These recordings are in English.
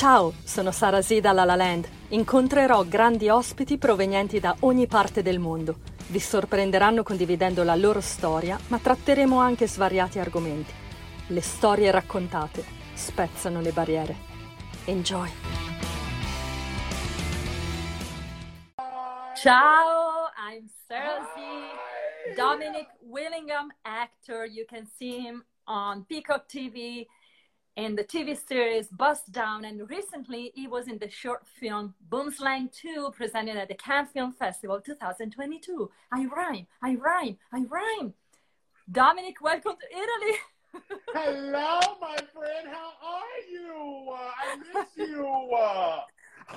Ciao, sono Sara Z da La La Land. Incontrerò grandi ospiti provenienti da ogni parte del mondo. Vi sorprenderanno condividendo la loro storia, ma tratteremo anche svariati argomenti. Le storie raccontate spezzano le barriere. Enjoy! Ciao, I'm Sarah Z, Dominic Willingham, actor. You can see him on Peacock TV in the TV series Bust Down, and recently he was in the short film Boomslang 2, presented at the Cannes Film Festival 2022. I rhyme, I rhyme, I rhyme. Dominic, welcome to Italy. Hello, my friend. How are you? I miss you.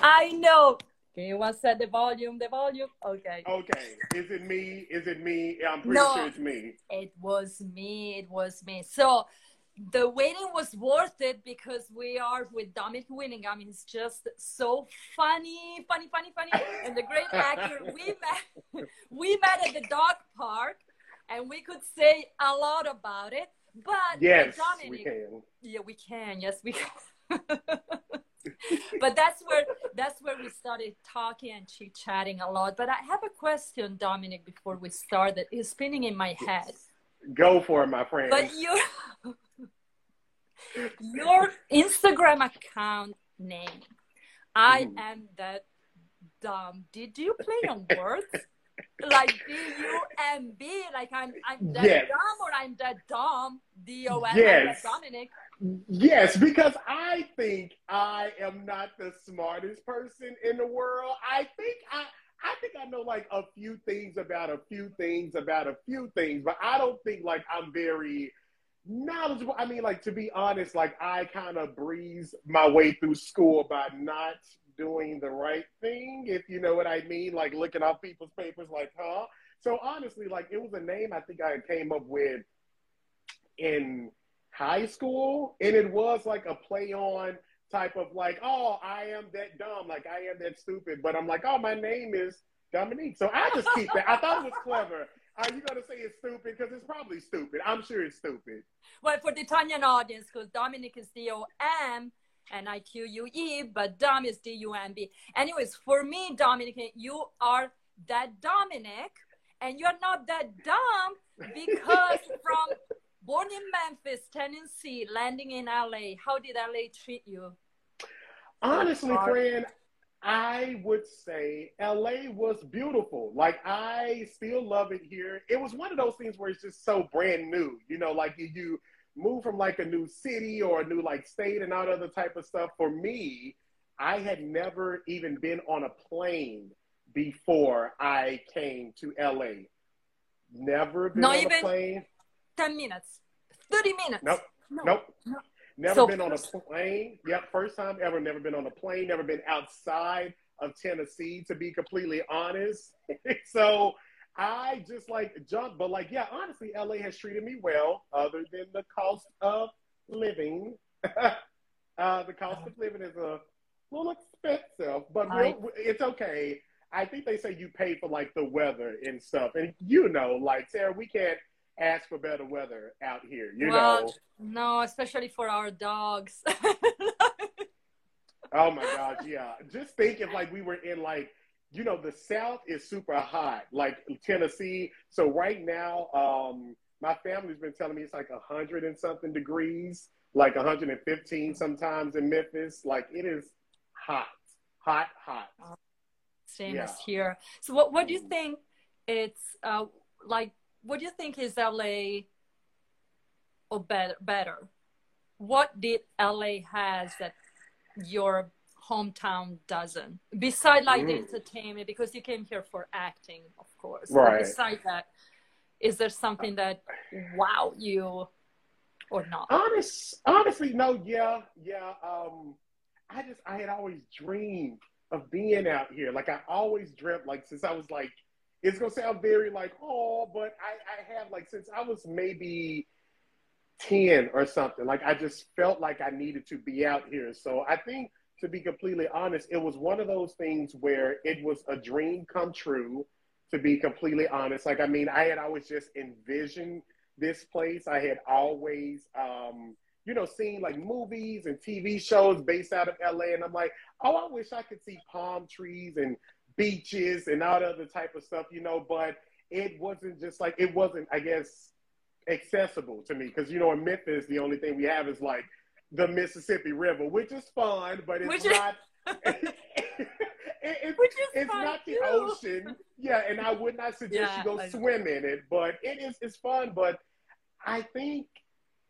I know. Can you want to set the volume? The volume? Okay. Okay. Is it me? Is it me? I'm pretty No. sure it's me. It was me. It was me. So the waiting was worth it because we are with Dominic Winning. I mean, it's just so funny, funny, funny, funny, and the great actor. We met, we met at the dog park, and we could say a lot about it. But Yes, Dominic, we can. yeah, we can. Yes, we can. but that's where that's where we started talking and chit chatting a lot. But I have a question, Dominic, before we start that is spinning in my head. Go for it, my friend. But your your Instagram account name, I Mhm. am that dumb. Did you play on words? like D U M B, like I'm I'm that Yes. dumb or I'm that dumb. D O M Yes. Dominic. Yes, because I think I am not the smartest person in the world. I think I I think I know like a few things about a few things about a few things, but I don't think like I'm very knowledgeable. I mean, like to be honest, like I kind of breeze my way through school by not doing the right thing, if you know what I mean, like looking off people's papers like, huh? So honestly, like it was a name I think I came up with in high school, and it was like a play on type of like, oh, I am that dumb, like I am that stupid, but I'm like, oh, my name is Dominique, so I just keep that. I thought it was clever. Are you gonna say it's stupid? Because it's probably stupid. I'm sure it's stupid. Well, for the Italian audience, because Dominic is D O M and I Q U E, but Dom is D U M B. Anyways, for me, Dominic, you are that Dominic, and you're not that dumb because from born in Memphis, Tennessee, landing in LA, how did LA treat you? Honestly, friend, I would say LA was beautiful. Like I still love it here. It was one of those things where it's just so brand new. You know, like you, you move from like a new city or a new like state and all other type of stuff. For me, I had never even been on a plane before I came to LA. Never been Not on even- a plane. 10 minutes, 30 minutes. Nope. No. Nope. No. Never So- been on a plane. Yep, first time ever. Never been on a plane. Never been outside of Tennessee, to be completely honest. so I just like jumped, but like, yeah, honestly, LA has treated me well, other than the cost of living. uh, the cost of living is a little expensive, but I- it's okay. I think they say you pay for like the weather and stuff, and you know, like Sarah, we can't ask for better weather out here. You well, know. no, especially for our dogs. Oh my God, yeah. Just think if like we were in like, you know, the South is super hot, like Tennessee. So right now, um, my family's been telling me it's like a hundred and something degrees, like 115 sometimes in Memphis. Like it is hot, hot, hot. Same Yeah. as here. So what what do you think it's uh like what do you think is LA or better better? What did LA has that your hometown doesn't? Beside like the Mm. entertainment, because you came here for acting, of course. But Right. beside that, is there something that wow you or not? Honest, honestly, no, yeah, yeah. Um, I just, I had always dreamed of being out here. Like I always dreamt, like since I was like, it's gonna sound very like, oh, but I, I have like since I was maybe ten or something. Like I just felt like I needed to be out here. So I think, to be completely honest, it was one of those things where it was a dream come true. To be completely honest, like I mean, I had always just envisioned this place. I had always um, you know, seeing like movies and TV shows based out of LA. And I'm like, oh, I wish I could see palm trees and beaches and all the other type of stuff, you know, but it wasn't just like, it wasn't, I guess, accessible to me. Cause, you know, in Memphis, the only thing we have is like the Mississippi River, which is fun, but it's which not. it, it, it's not the ocean. Yeah, and I would not suggest yeah, you go swim in it, but it is it's fun. But I think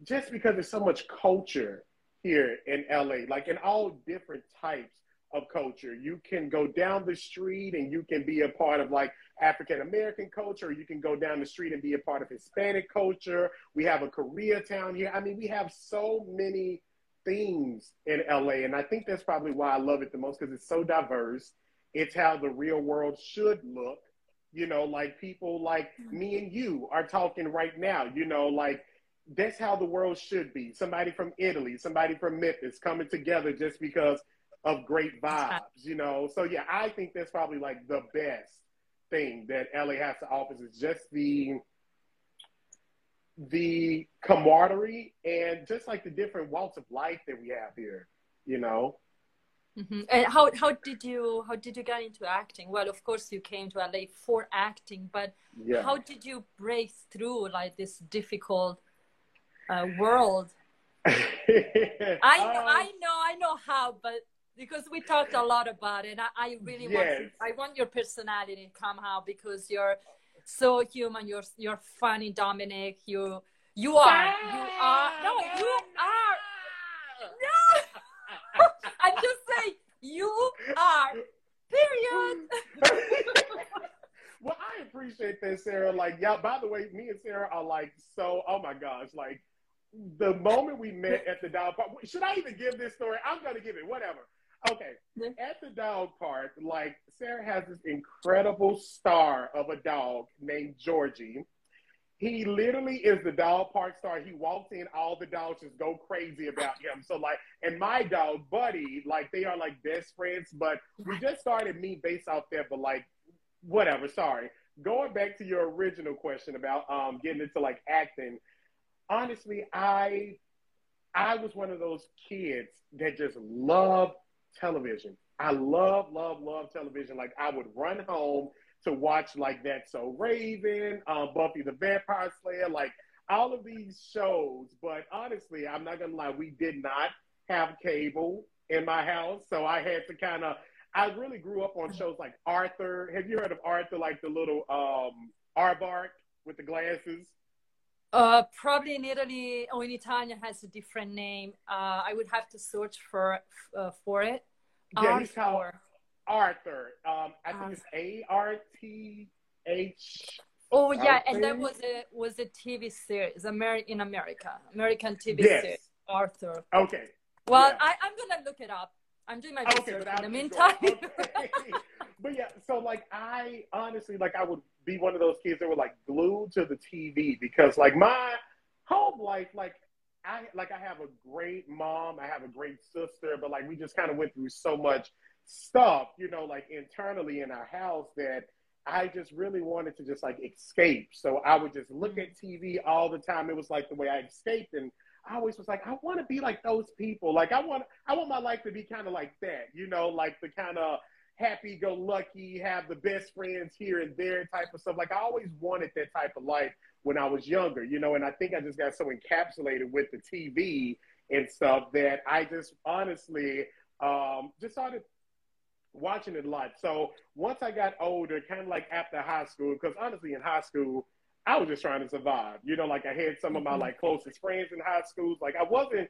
just because there's so much culture here in LA, like in all different types of culture. You can go down the street and you can be a part of like African American culture, or you can go down the street and be a part of Hispanic culture. We have a Koreatown here. I mean, we have so many things in LA, and I think that's probably why I love it the most because it's so diverse. It's how the real world should look. You know, like people like me and you are talking right now. You know, like that's how the world should be. Somebody from Italy, somebody from Memphis coming together just because of great vibes, you know. So yeah, I think that's probably like the best thing that LA has to offer is just the the camaraderie and just like the different walks of life that we have here, you know. Mm-hmm. And how how did you how did you get into acting? Well, of course you came to LA for acting, but yeah. how did you break through like this difficult uh, world. I know, I know, I know how, but because we talked a lot about it, I, I really yes. want, I want your personality somehow because you're so human. You're you're funny, Dominic. You you are, you are. No, you are. No, I'm just saying you are. Period. well, I appreciate that, Sarah. Like, yeah. By the way, me and Sarah are like so. Oh my gosh, like the moment we met at the park, should I even give this story? I'm going to give it, whatever. Okay. At the dog park, like Sarah has this incredible star of a dog named Georgie. He literally is the dog park star. He walks in, all the dogs just go crazy about him. So like, and my dog Buddy, like they are like best friends. But we just started me based off there, but like, whatever. Sorry. Going back to your original question about um getting into like acting honestly, I I was one of those kids that just loved television. I love, love, love television. Like I would run home to watch like That's So Raven, um, Buffy the Vampire Slayer, like all of these shows. But honestly, I'm not gonna lie, we did not have cable in my house, so I had to kind of. I really grew up on shows like Arthur. Have you heard of Arthur? Like the little um, aardvark with the glasses. Uh, probably in Italy or in Italian has a different name. Uh, I would have to search for uh, for it. Yeah, called Arthur. Um, I think it's A R T H. Oh yeah, and that was a was a TV series, Ameri- in America, American TV yes. series. Arthur. Okay. Well, yeah. I, I'm gonna look it up. I'm doing my research okay, in the meantime. Okay. but yeah, so like I honestly like I would be one of those kids that were like glued to the TV because like my home life, like I like I have a great mom, I have a great sister, but like we just kind of went through so much stuff, you know, like internally in our house that I just really wanted to just like escape. So I would just look at mm-hmm. TV all the time. It was like the way I escaped and I always was like, I want to be like those people. Like I want, I want my life to be kind of like that, you know, like the kind of happy go lucky, have the best friends here and there type of stuff. Like I always wanted that type of life when I was younger, you know, and I think I just got so encapsulated with the TV and stuff that I just honestly um, just started watching it a lot. So once I got older, kind of like after high school, because honestly in high school, I was just trying to survive. You know, like I had some of my mm-hmm. like closest friends in high school. Like I wasn't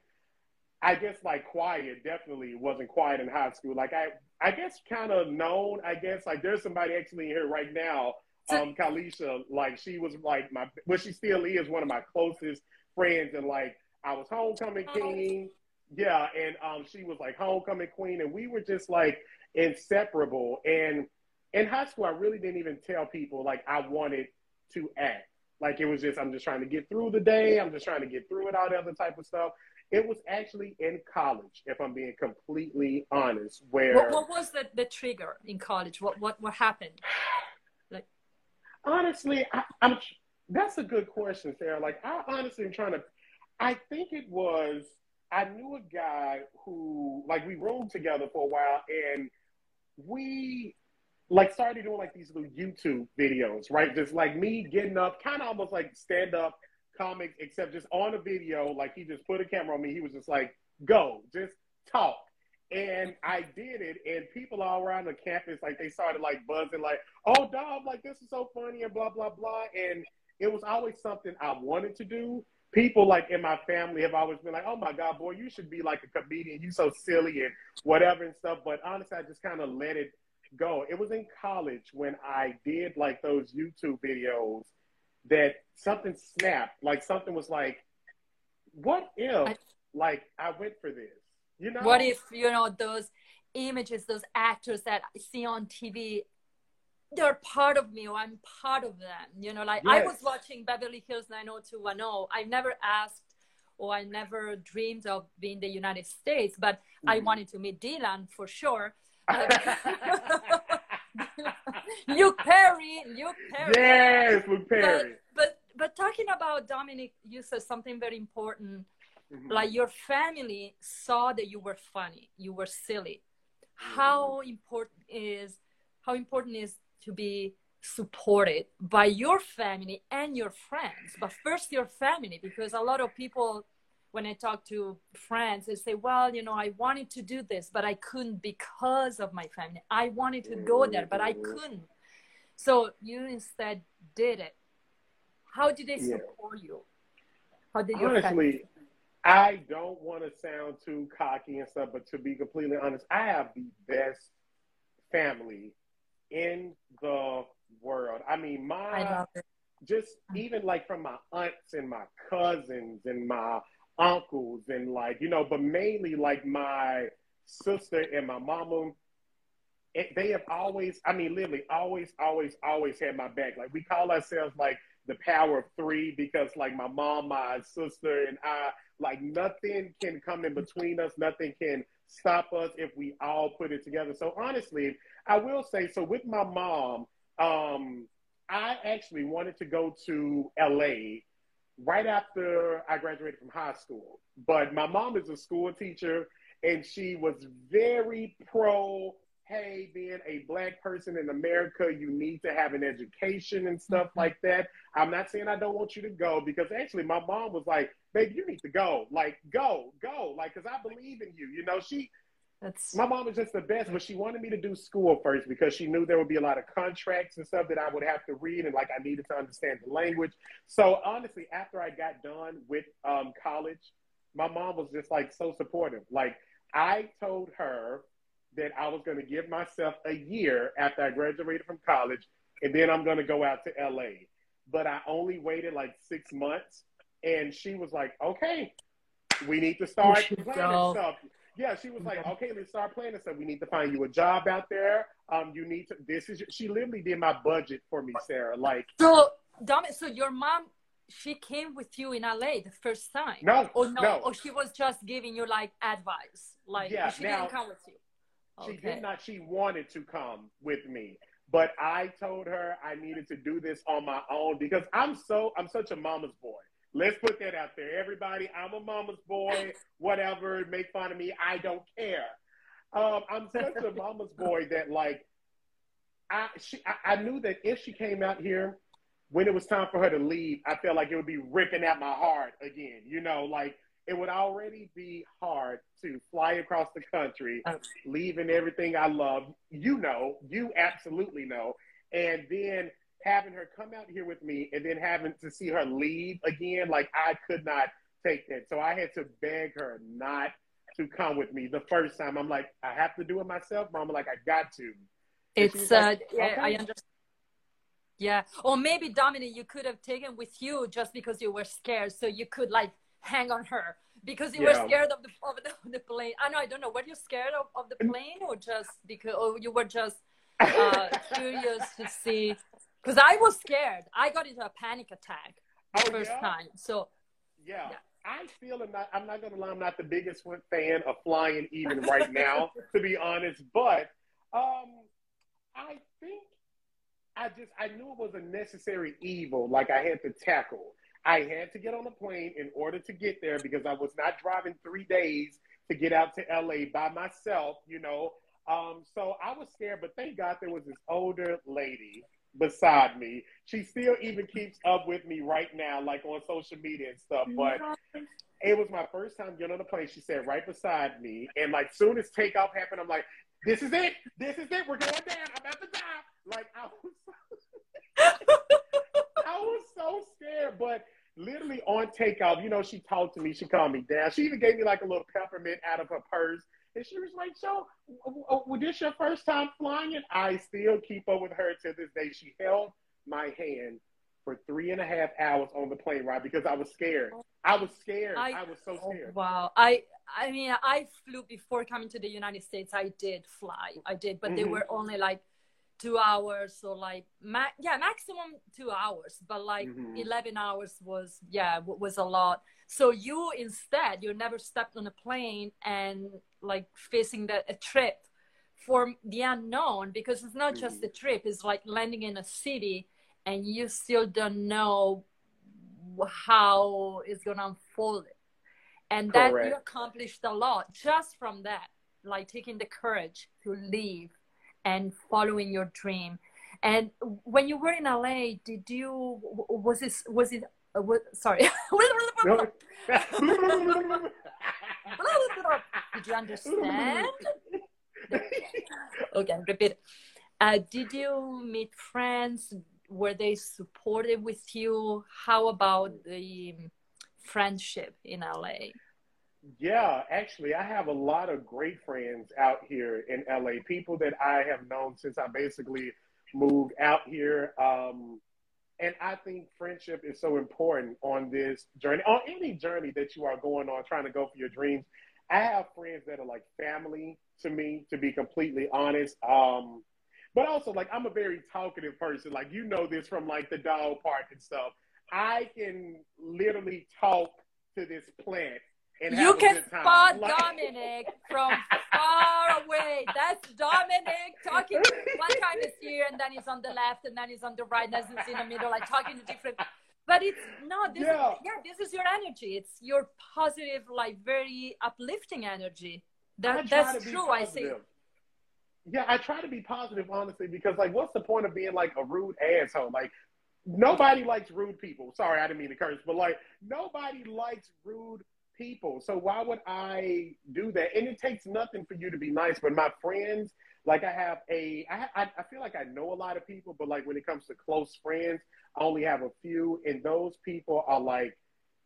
I guess like quiet definitely wasn't quiet in high school. Like I, I guess kind of known. I guess like there's somebody actually here right now, um, Kalisha. Like she was like my, well she still is one of my closest friends, and like I was homecoming oh. king, yeah, and um she was like homecoming queen, and we were just like inseparable. And in high school, I really didn't even tell people like I wanted to act. Like it was just I'm just trying to get through the day. I'm just trying to get through it, all the other type of stuff. It was actually in college, if I'm being completely honest. Where what, what was the, the trigger in college? What what what happened? Like honestly, I, I'm. That's a good question, Sarah. Like I honestly am trying to. I think it was I knew a guy who like we roomed together for a while and we like started doing like these little YouTube videos, right? Just like me getting up, kind of almost like stand up comics, except just on a video, like he just put a camera on me. He was just like, go, just talk. And I did it, and people all around the campus, like they started like buzzing, like, "Oh, dog, like this is so funny," and blah blah blah. And it was always something I wanted to do. People like in my family have always been like, "Oh my God, boy, you should be like a comedian. You so silly and whatever and stuff." But honestly, I just kind of let it go. It was in college when I did like those YouTube videos that something snapped. Like something was like, "What if I, like I went for this?" You know, what if you know those images, those actors that I see on TV, they're part of me or I'm part of them. You know, like yes. I was watching Beverly Hills 90210. I never asked or I never dreamed of being the United States, but mm-hmm. I wanted to meet Dylan for sure. Luke Perry, Luke Perry. Yes, Luke Perry. But, but but talking about Dominic, you said something very important Mm-hmm. Like your family saw that you were funny, you were silly. Mm-hmm. How important is how important is to be supported by your family and your friends, but first your family, because a lot of people when I talk to friends, they say, Well, you know, I wanted to do this, but I couldn't because of my family. I wanted to go there, but I mm-hmm. couldn't. So you instead did it. How did they support yeah. you? How did you? Honestly. I don't want to sound too cocky and stuff, but to be completely honest, I have the best family in the world. I mean, my I just even like from my aunts and my cousins and my uncles and like you know, but mainly like my sister and my mama. It, they have always, I mean, literally, always, always, always had my back. Like we call ourselves like the power of three because like my mom, my sister, and I like nothing can come in between us. Nothing can stop us if we all put it together. So honestly, I will say so with my mom, um, I actually wanted to go to LA right after I graduated from high school. But my mom is a school teacher and she was very pro hey, being a black person in America, you need to have an education and stuff mm-hmm. like that. I'm not saying I don't want you to go because actually my mom was like, baby, you need to go. Like, go, go. Like, because I believe in you. You know, she, that's my mom was just the best, but she wanted me to do school first because she knew there would be a lot of contracts and stuff that I would have to read, and like I needed to understand the language. So honestly, after I got done with um, college, my mom was just like so supportive. Like I told her that I was going to give myself a year after I graduated from college, and then I'm going to go out to LA. But I only waited like six months, and she was like, "Okay, we need to start planning stuff." Yeah, she was like, "Okay, let's start planning stuff. We need to find you a job out there. Um, you need to. This is." She literally did my budget for me, Sarah. Like, so, Dom, so your mom she came with you in LA the first time? No, or no, no. or she was just giving you like advice, like yeah, she now, didn't come with you. She okay. did not. She wanted to come with me, but I told her I needed to do this on my own because I'm so I'm such a mama's boy. Let's put that out there, everybody. I'm a mama's boy. Whatever, make fun of me. I don't care. Um, I'm such a mama's boy that like I she I, I knew that if she came out here when it was time for her to leave, I felt like it would be ripping at my heart again. You know, like it would already be hard to fly across the country, okay. leaving everything I love. You know, you absolutely know. And then having her come out here with me and then having to see her leave again, like I could not take that. So I had to beg her not to come with me the first time. I'm like, I have to do it myself. Mom, like, I got to. it's, uh, like, yeah, okay. I understand. Yeah. Or maybe Dominic, you could have taken with you just because you were scared. So you could like hang on her because you yeah. were scared of the of the, the, plane. I know I don't know. Were you scared of, of the plane or just because or you were just uh, curious to see? Because I was scared. I got into a panic attack the oh, first yeah? time. So yeah. yeah. I'm feeling not. I'm not gonna lie. I'm not the biggest fan of flying even right now, to be honest. But um, I think I just I knew it was a necessary evil, like I had to tackle. I had to get on a plane in order to get there because I was not driving three days to get out to LA by myself, you know. Um, so I was scared, but thank God there was this older lady beside me. She still even keeps up with me right now, like on social media and stuff. But it was my first time getting on the plane. She sat right beside me, and like soon as takeoff happened, I'm like, "This is it. This is it. We're going down. I'm about to die!" Like I was, so, I was so scared, but. Literally on takeoff, you know, she talked to me. She calmed me down. She even gave me like a little peppermint out of her purse. And she was like, So, was this your first time flying? And I still keep up with her to this day. She held my hand for three and a half hours on the plane ride because I was scared. I was scared. I, I was so scared. Oh, wow. I I mean, I flew before coming to the United States. I did fly. I did, but mm-hmm. they were only like two hours or like ma- yeah maximum two hours but like mm-hmm. 11 hours was yeah was a lot so you instead you never stepped on a plane and like facing the a trip for the unknown because it's not mm-hmm. just a trip it's like landing in a city and you still don't know how it's going to unfold and Correct. that you accomplished a lot just from that like taking the courage to leave and following your dream. And when you were in LA, did you was this was it uh, was, sorry did you understand? okay, repeat. Uh, did you meet friends? Were they supportive with you? How about the friendship in LA? Yeah, actually, I have a lot of great friends out here in LA. People that I have known since I basically moved out here. Um, and I think friendship is so important on this journey, on any journey that you are going on, trying to go for your dreams. I have friends that are like family to me, to be completely honest. Um, but also, like, I'm a very talkative person. Like, you know this from like the dog park and stuff. I can literally talk to this plant and you can spot like... Dominic from far away. That's Dominic talking one time is here, and then he's on the left, and then he's on the right, and then he's in the middle, like talking to different. But it's not. This yeah. Is, yeah, this is your energy. It's your positive, like very uplifting energy. That that's true. I see. Yeah, I try to be positive, honestly, because like, what's the point of being like a rude asshole? Like, nobody likes rude people. Sorry, I didn't mean to curse, but like, nobody likes rude people. So why would I do that? And it takes nothing for you to be nice. But my friends, like I have a, I, I feel like I know a lot of people, but like when it comes to close friends, I only have a few, and those people are like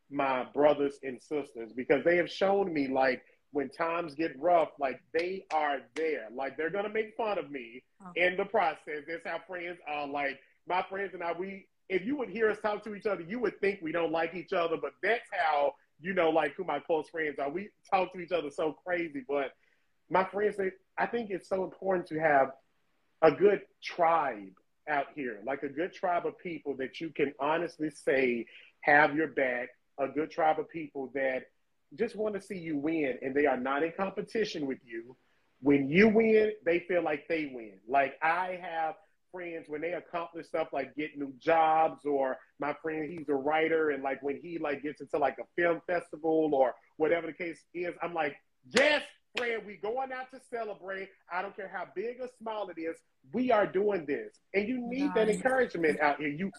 my brothers and sisters because they have shown me like when times get rough, like they are there. Like they're gonna make fun of me uh-huh. in the process. That's how friends are. Like my friends and I, we if you would hear us talk to each other, you would think we don't like each other, but that's how you know, like who my close friends are. We talk to each other so crazy, but my friends, they, I think it's so important to have a good tribe out here, like a good tribe of people that you can honestly say have your back, a good tribe of people that just want to see you win and they are not in competition with you. When you win, they feel like they win. Like I have friends when they accomplish stuff like get new jobs or my friend he's a writer and like when he like gets into like a film festival or whatever the case is i'm like yes friend we going out to celebrate i don't care how big or small it is we are doing this and you need nice. that encouragement out here you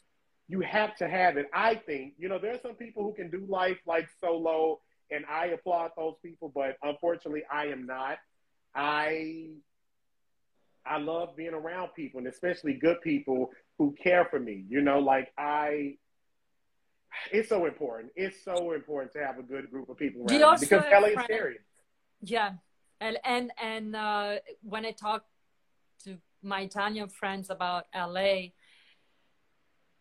you have to have it i think you know there's some people who can do life like solo and i applaud those people but unfortunately i am not i I love being around people and especially good people who care for me. You know, like I, it's so important. It's so important to have a good group of people around because LA is scary. Yeah, and and and uh, when I talk to my Italian friends about LA,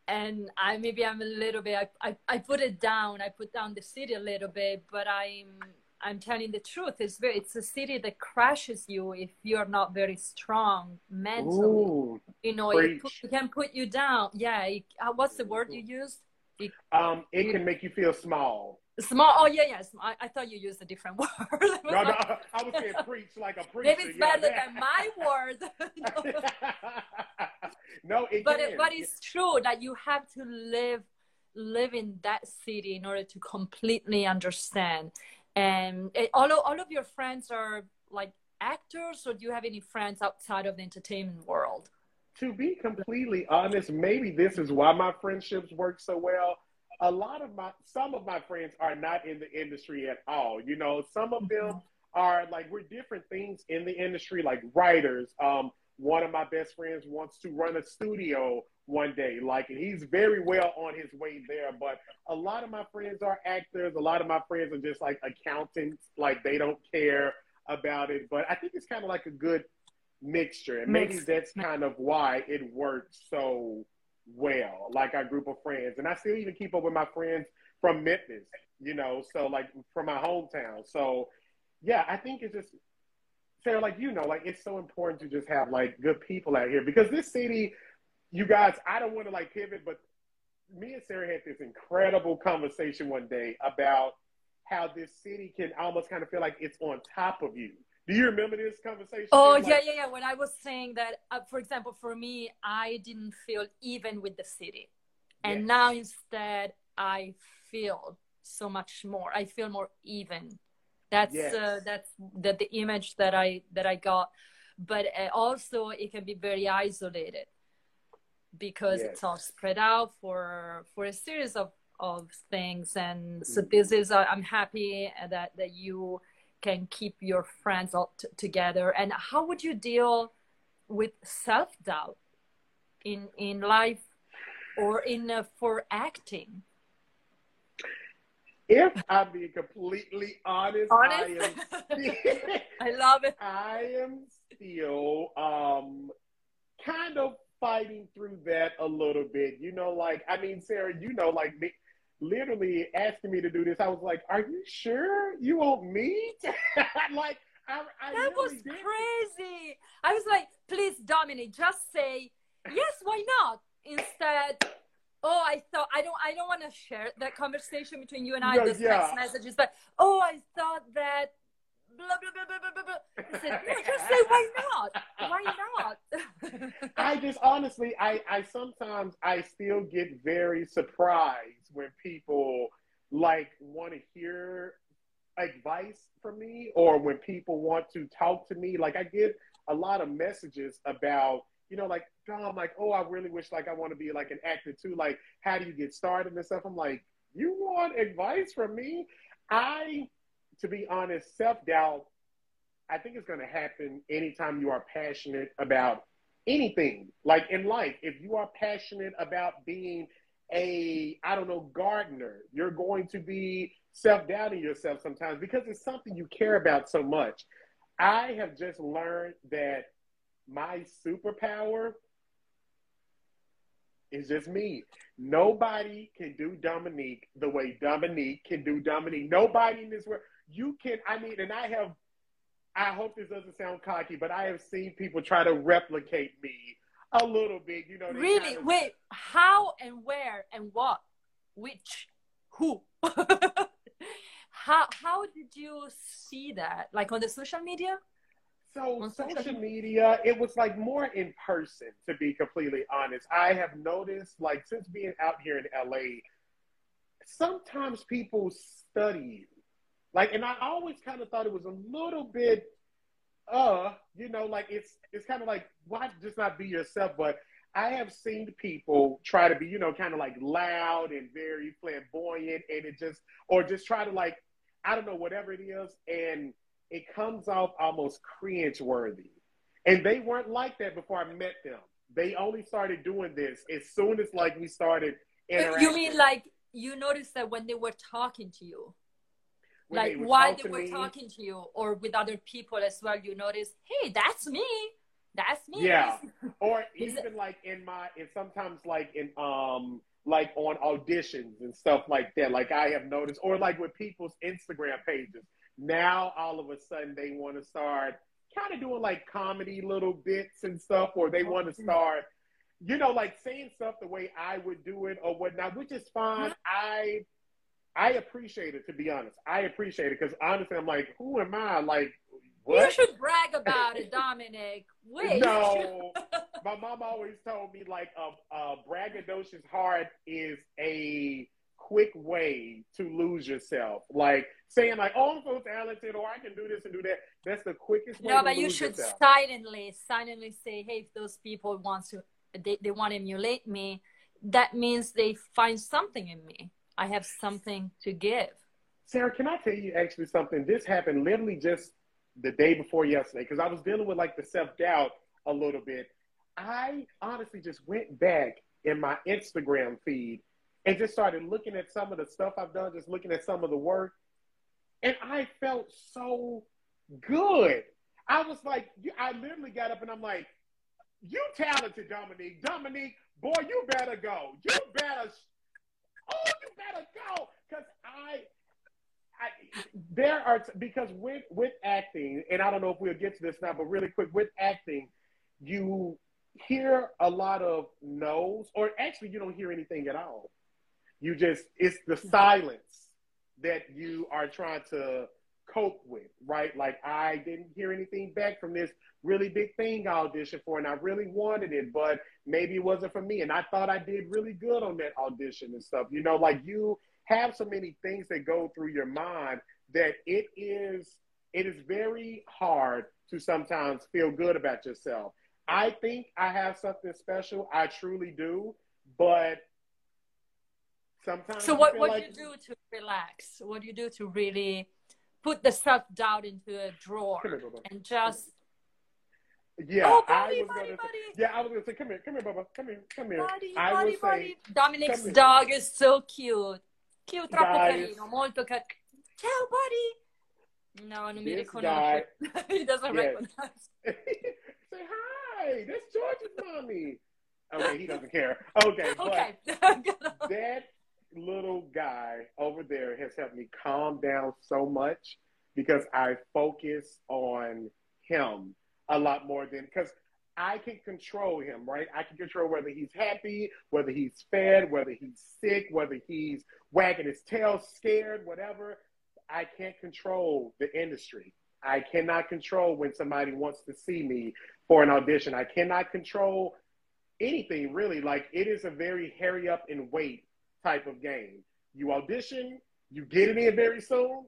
and I maybe I'm a little bit I, I, I put it down. I put down the city a little bit, but I'm I'm telling the truth. It's very, it's a city that crashes you if you're not very strong mentally. Ooh, you know, it, put, it, can put you down. Yeah. It, uh, what's the word you used? It, um, it can make you feel small. Small. Oh yeah, yes. I, I thought you used a different word. no, like, no, I was saying preach like a preacher. Maybe it's better yeah, than my word. no, it but but it's true that you have to live live in that city in order to completely understand. And it, all of, all of your friends are like actors, or do you have any friends outside of the entertainment world? To be completely honest, maybe this is why my friendships work so well. A lot of my, some of my friends are not in the industry at all. You know, some of them mm-hmm. are like we're different things in the industry, like writers. Um, one of my best friends wants to run a studio one day. Like, and he's very well on his way there. But a lot of my friends are actors. A lot of my friends are just like accountants. Like, they don't care about it. But I think it's kind of like a good mixture. And maybe that's kind of why it works so well, like our group of friends. And I still even keep up with my friends from Memphis, you know, so like from my hometown. So, yeah, I think it's just Sarah, like you know, like it's so important to just have like good people out here because this city, you guys, I don't want to like pivot, but me and Sarah had this incredible conversation one day about how this city can almost kind of feel like it's on top of you. Do you remember this conversation? Oh like, yeah, yeah, yeah. When I was saying that, uh, for example, for me, I didn't feel even with the city, and yes. now instead I feel so much more. I feel more even that's uh, yes. uh, that's the, the image that i that i got but uh, also it can be very isolated because yes. it's all spread out for for a series of of things and so mm. this is uh, i'm happy that that you can keep your friends all t- together and how would you deal with self-doubt in in life or in uh, for acting if I'm being completely honest, honest? I am. Still, I love it. I am still um, kind of fighting through that a little bit. You know, like I mean, Sarah, you know, like me, literally asking me to do this. I was like, "Are you sure you want me?" like, I, I that was crazy. I was like, "Please, Dominic, just say yes. Why not?" Instead oh i thought i don't i don't want to share that conversation between you and i no, yeah. text messages but oh i thought that blah blah blah blah blah blah I said, mm, no, just say why not why not i just honestly i i sometimes i still get very surprised when people like want to hear advice from me or when people want to talk to me like i get a lot of messages about you know, like, I'm like, oh, I really wish like I want to be like an actor too. Like, how do you get started and stuff? I'm like, you want advice from me? I, to be honest, self doubt. I think it's going to happen anytime you are passionate about anything. Like in life, if you are passionate about being a, I don't know, gardener, you're going to be self doubting yourself sometimes because it's something you care about so much. I have just learned that my superpower is just me. Nobody can do Dominique the way Dominique can do Dominique. Nobody in this world. You can, I mean, and I have, I hope this doesn't sound cocky, but I have seen people try to replicate me a little bit. You know, really? Kind of, Wait, how and where and what? Which? Who? how, how did you see that? Like on the social media? So social media, it was like more in person, to be completely honest. I have noticed, like, since being out here in LA, sometimes people study you. Like, and I always kind of thought it was a little bit, uh, you know, like it's it's kind of like why just not be yourself? But I have seen people try to be, you know, kind of like loud and very flamboyant, and it just or just try to like, I don't know, whatever it is, and it comes off almost cringe worthy. And they weren't like that before I met them. They only started doing this as soon as like we started interacting. You mean like you noticed that when they were talking to you? When like while they were me, talking to you or with other people as well, you notice, hey, that's me. That's me. Yeah. or even like in my and sometimes like in um like on auditions and stuff like that. Like I have noticed, or like with people's Instagram pages. Now all of a sudden they want to start kind of doing like comedy little bits and stuff, or they want to start, you know, like saying stuff the way I would do it or whatnot, which is fine. I I appreciate it to be honest. I appreciate it because honestly, I'm like, who am I? Like, what? You should brag about it, Dominic. Wait. No, my mom always told me like a, a braggadocious heart is a quick way to lose yourself. Like saying like, "Oh, I'm so talented," or "I can do this and do that." That's the quickest way. No, but you should yourself. silently, silently say, "Hey, if those people want to, they, they want to emulate me, that means they find something in me. I have something to give." Sarah, can I tell you actually something? This happened literally just the day before yesterday because I was dealing with like the self doubt a little bit. I honestly just went back in my Instagram feed and just started looking at some of the stuff I've done, just looking at some of the work, and I felt so good. I was like, I literally got up and I'm like, "You talented, Dominique. Dominique, boy, you better go. You better, oh, you better go." Because I, I, there are because with with acting, and I don't know if we'll get to this now, but really quick with acting, you hear a lot of no's, or actually you don't hear anything at all. You just it's the mm-hmm. silence that you are trying to cope with, right? Like I didn't hear anything back from this really big thing I auditioned for, and I really wanted it, but maybe it wasn't for me. And I thought I did really good on that audition and stuff. You know, like you have so many things that go through your mind that it is it is very hard to sometimes feel good about yourself. I think I have something special. I truly do, but sometimes. So what what like, do you do to relax? What do you do to really put the self doubt into a drawer and just? Yeah, oh, buddy, I was buddy, gonna buddy. Say, yeah, I was gonna say, come here, come here, Bubba, come here, come here. Buddy, I buddy, would buddy. say, Dominic's dog is so cute. Cute, troppo Guys. carino, molto carino. Ciao, buddy. No, non mi riconosce. he doesn't Yes. recognize. say hi. That's George's mommy. Okay, he doesn't care. Okay, Okay. that little guy over there has helped me calm down so much because I focus on him a lot more than because I can control him, right? I can control whether he's happy, whether he's fed, whether he's sick, whether he's wagging his tail, scared, whatever. I can't control the industry. I cannot control when somebody wants to see me for an audition. I cannot control anything really. Like it is a very hurry up and wait type of game. You audition, you get it in very soon,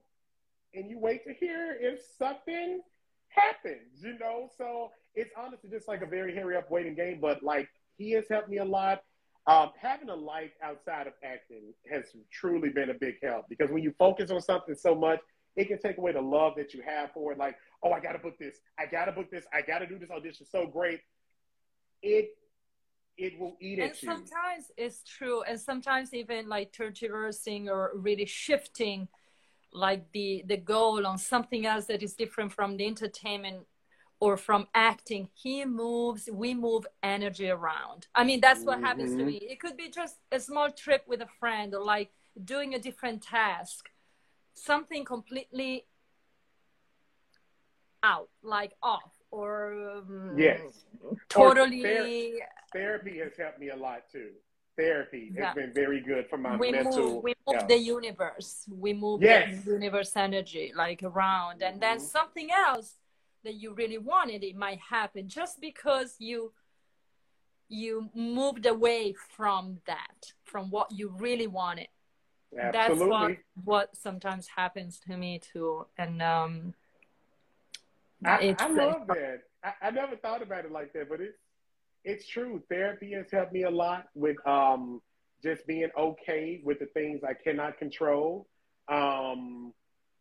and you wait to hear if something happens, you know? So it's honestly just like a very hurry up waiting game, but like he has helped me a lot. Um, having a life outside of acting has truly been a big help because when you focus on something so much, it can take away the love that you have for it. Like, oh, I got to book this. I got to book this. I got to do this audition so great. It it will eat and at you. sometimes it's true and sometimes even like tergiversing or really shifting like the the goal on something else that is different from the entertainment or from acting. He moves we move energy around. I mean that's what happens to Mhm. me. It could be just a small trip with a friend or like doing a different task. Something completely out like off or um, Yes. totally ther- Therapy has helped me a lot too. Therapy Yeah. has been very good for my we mental. move we move health. the universe we move Yes. the universe energy like around and then Mhm. something else that you really wanted it might happen just because you you moved away from that from what you really wanted Absolutely. that's what what sometimes happens to me too and um I, I love that. I, I never thought about it like that, but it's it's true. Therapy has helped me a lot with um just being okay with the things I cannot control. Um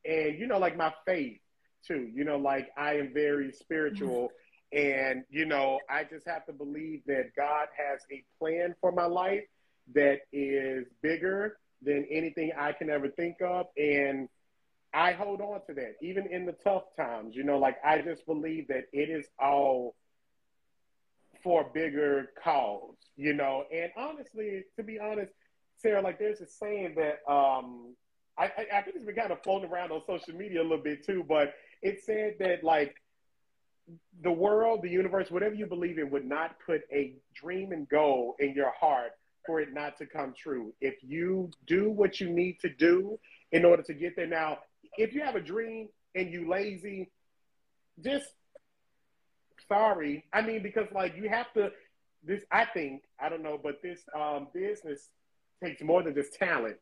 and you know, like my faith too. You know, like I am very spiritual and you know, I just have to believe that God has a plan for my life that is bigger than anything I can ever think of and I hold on to that, even in the tough times. You know, like I just believe that it is all for a bigger cause, you know. And honestly, to be honest, Sarah, like there's a saying that um, I, I, I think it's been kind of floating around on social media a little bit too, but it said that like the world, the universe, whatever you believe in, would not put a dream and goal in your heart for it not to come true. If you do what you need to do in order to get there. Now, if you have a dream and you lazy, just sorry. I mean, because like you have to this I think I don't know, but this um, business takes more than just talent.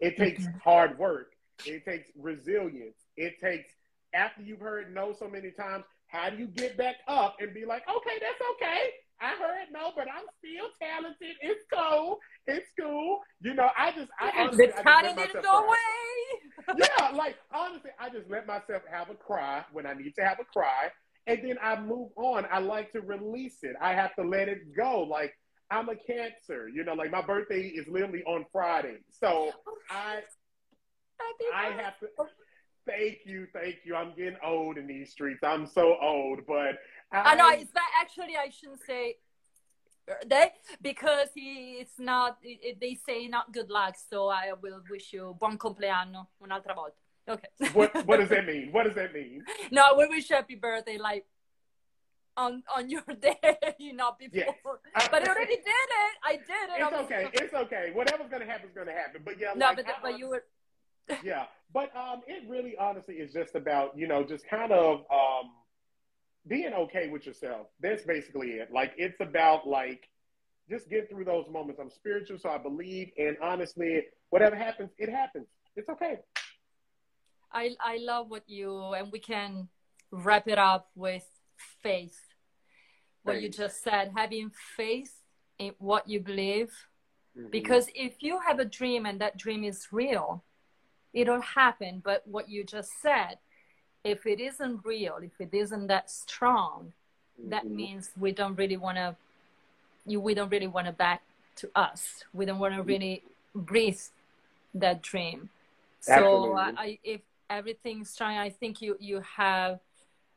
It takes mm-hmm. hard work. It takes resilience. It takes after you've heard no so many times. How do you get back up and be like, okay, that's okay. I heard no, but I'm still talented. It's cool. It's cool. You know, I just I honestly, the talent didn't go away. Yeah, like honestly, I just let myself have a cry when I need to have a cry, and then I move on. I like to release it. I have to let it go. Like I'm a Cancer. You know, like my birthday is literally on Friday, so oh, I I have to. Thank you, thank you. I'm getting old in these streets. I'm so old, but I, I know it's that actually. I shouldn't say birthday because he it's not. It, they say not good luck. So I will wish you buon compleanno un'altra volta. Okay. what What does that mean? What does that mean? No, we wish happy birthday like on on your day, you not before. Yes. but I already did it. I did it. It's okay. It's okay. Whatever's gonna happen is gonna happen. But yeah, no, like, but, but you were. yeah, but um, it really honestly is just about you know just kind of um being okay with yourself. That's basically it. Like it's about like just get through those moments. I'm spiritual, so I believe, and honestly, whatever happens, it happens. It's okay. I I love what you and we can wrap it up with faith. What you just said, having faith in what you believe. Mm-hmm. Because if you have a dream and that dream is real, it'll happen. But what you just said, if it isn't real, if it isn't that strong, mm-hmm. that means we don't really want to. You, we don't really want to back to us. We don't want to mm-hmm. really breathe that dream. So uh, I, if everything's strong, I think you you have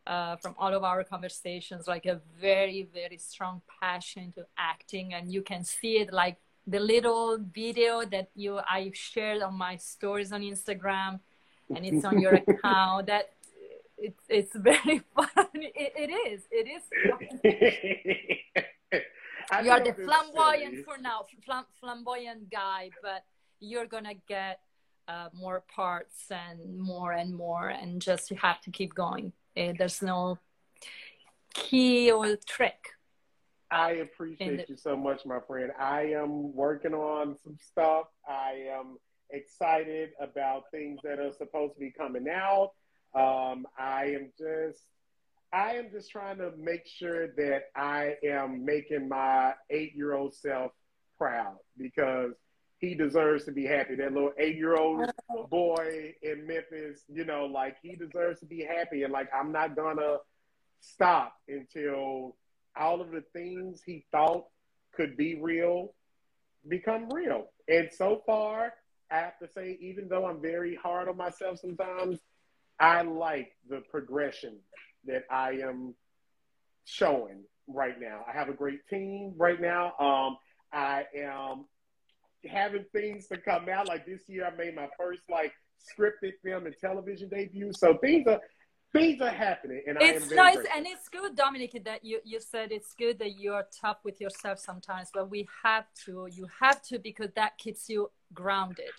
uh, from all of our conversations like a very very strong passion to acting, and you can see it like the little video that you I shared on my stories on Instagram, and it's on your account. That it's it's very funny. It, it is. It is. you are the flamboyant for now, flam, flamboyant guy, but you're gonna get uh, more parts and more and more, and just you have to keep going. Uh, there's no key or trick I appreciate you so much, my friend. I am working on some stuff. I am excited about things that are supposed to be coming out. Um, I am just, I am just trying to make sure that I am making my eight-year-old self proud because he deserves to be happy. That little eight-year-old boy in Memphis, you know, like he deserves to be happy, and like I'm not gonna stop until all of the things he thought could be real become real. And so far, I have to say, even though I'm very hard on myself sometimes, I like the progression that I am showing right now. I have a great team right now. Um, I am having things to come out. Like this year, I made my first like scripted film and television debut. So things are things are happening and it's nice grateful. and it's good dominic that you, you said it's good that you're tough with yourself sometimes but we have to you have to because that keeps you grounded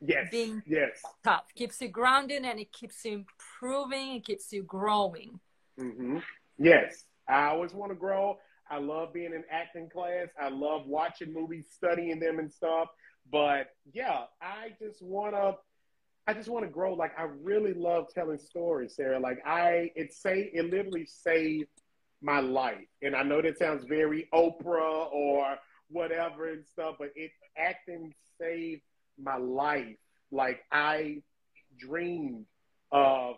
yes being yes tough keeps you grounded and it keeps you improving it keeps you growing mm-hmm. yes i always want to grow i love being in acting class i love watching movies studying them and stuff but yeah i just want to I just want to grow. Like I really love telling stories, Sarah. Like I, it say it literally saved my life. And I know that sounds very Oprah or whatever and stuff, but it acting saved my life. Like I dreamed of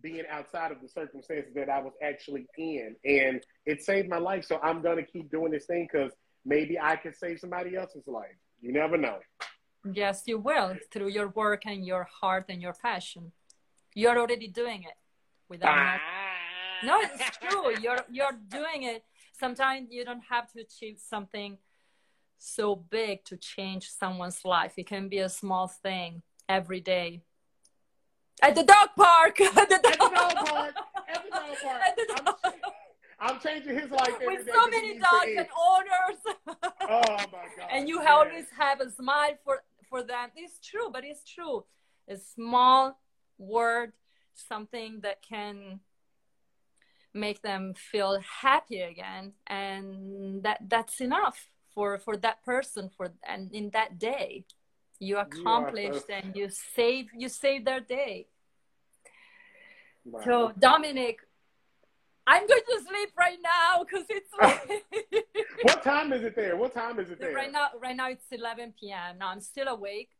being outside of the circumstances that I was actually in, and it saved my life. So I'm gonna keep doing this thing because maybe I can save somebody else's life. You never know. Yes, you will through your work and your heart and your passion. You're already doing it without. Ah. No, it's true. You're you're doing it. Sometimes you don't have to achieve something so big to change someone's life. It can be a small thing every day. At the dog park. At the dog, At the dog park. At the dog park. The dog I'm, I'm changing his life with so many dogs and owners. oh my god! And you always have a smile for for them. It's true, but it's true. A small word, something that can make them feel happy again and that that's enough for for that person for and in that day you accomplished you and you save you save their day. Wow. so dominic i'm going to sleep right now because it's late. what time is it there? What time is it there? Right now right now it's 11 p.m now i'm still awake.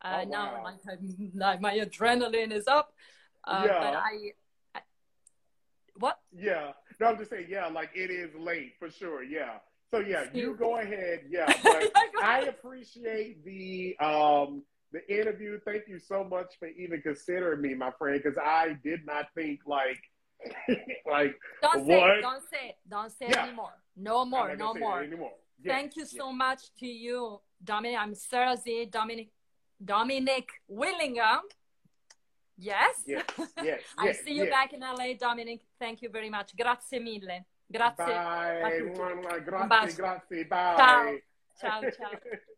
Uh, oh, wow. now my, my adrenaline is up. Uh, yeah. but I, I what? Yeah. No i'm just saying yeah like it is late for sure yeah so yeah, you go ahead. Yeah, but I appreciate the um the interview. Thank you so much for even considering me, my friend, because I did not think like like don't say it, don't say don't say yeah. anymore. No more, no more. Anymore. Yes, Thank you so much to you, Dominic. I'm Sarah Z. Dominic Dominic Willingham. Yes. Yes. Yes. I yes, see you back in LA, Dominic. Thank you very much. Grazie mille. Grazie. Bye. Grazie, grazie. Bye. Ciao. Ciao, ciao.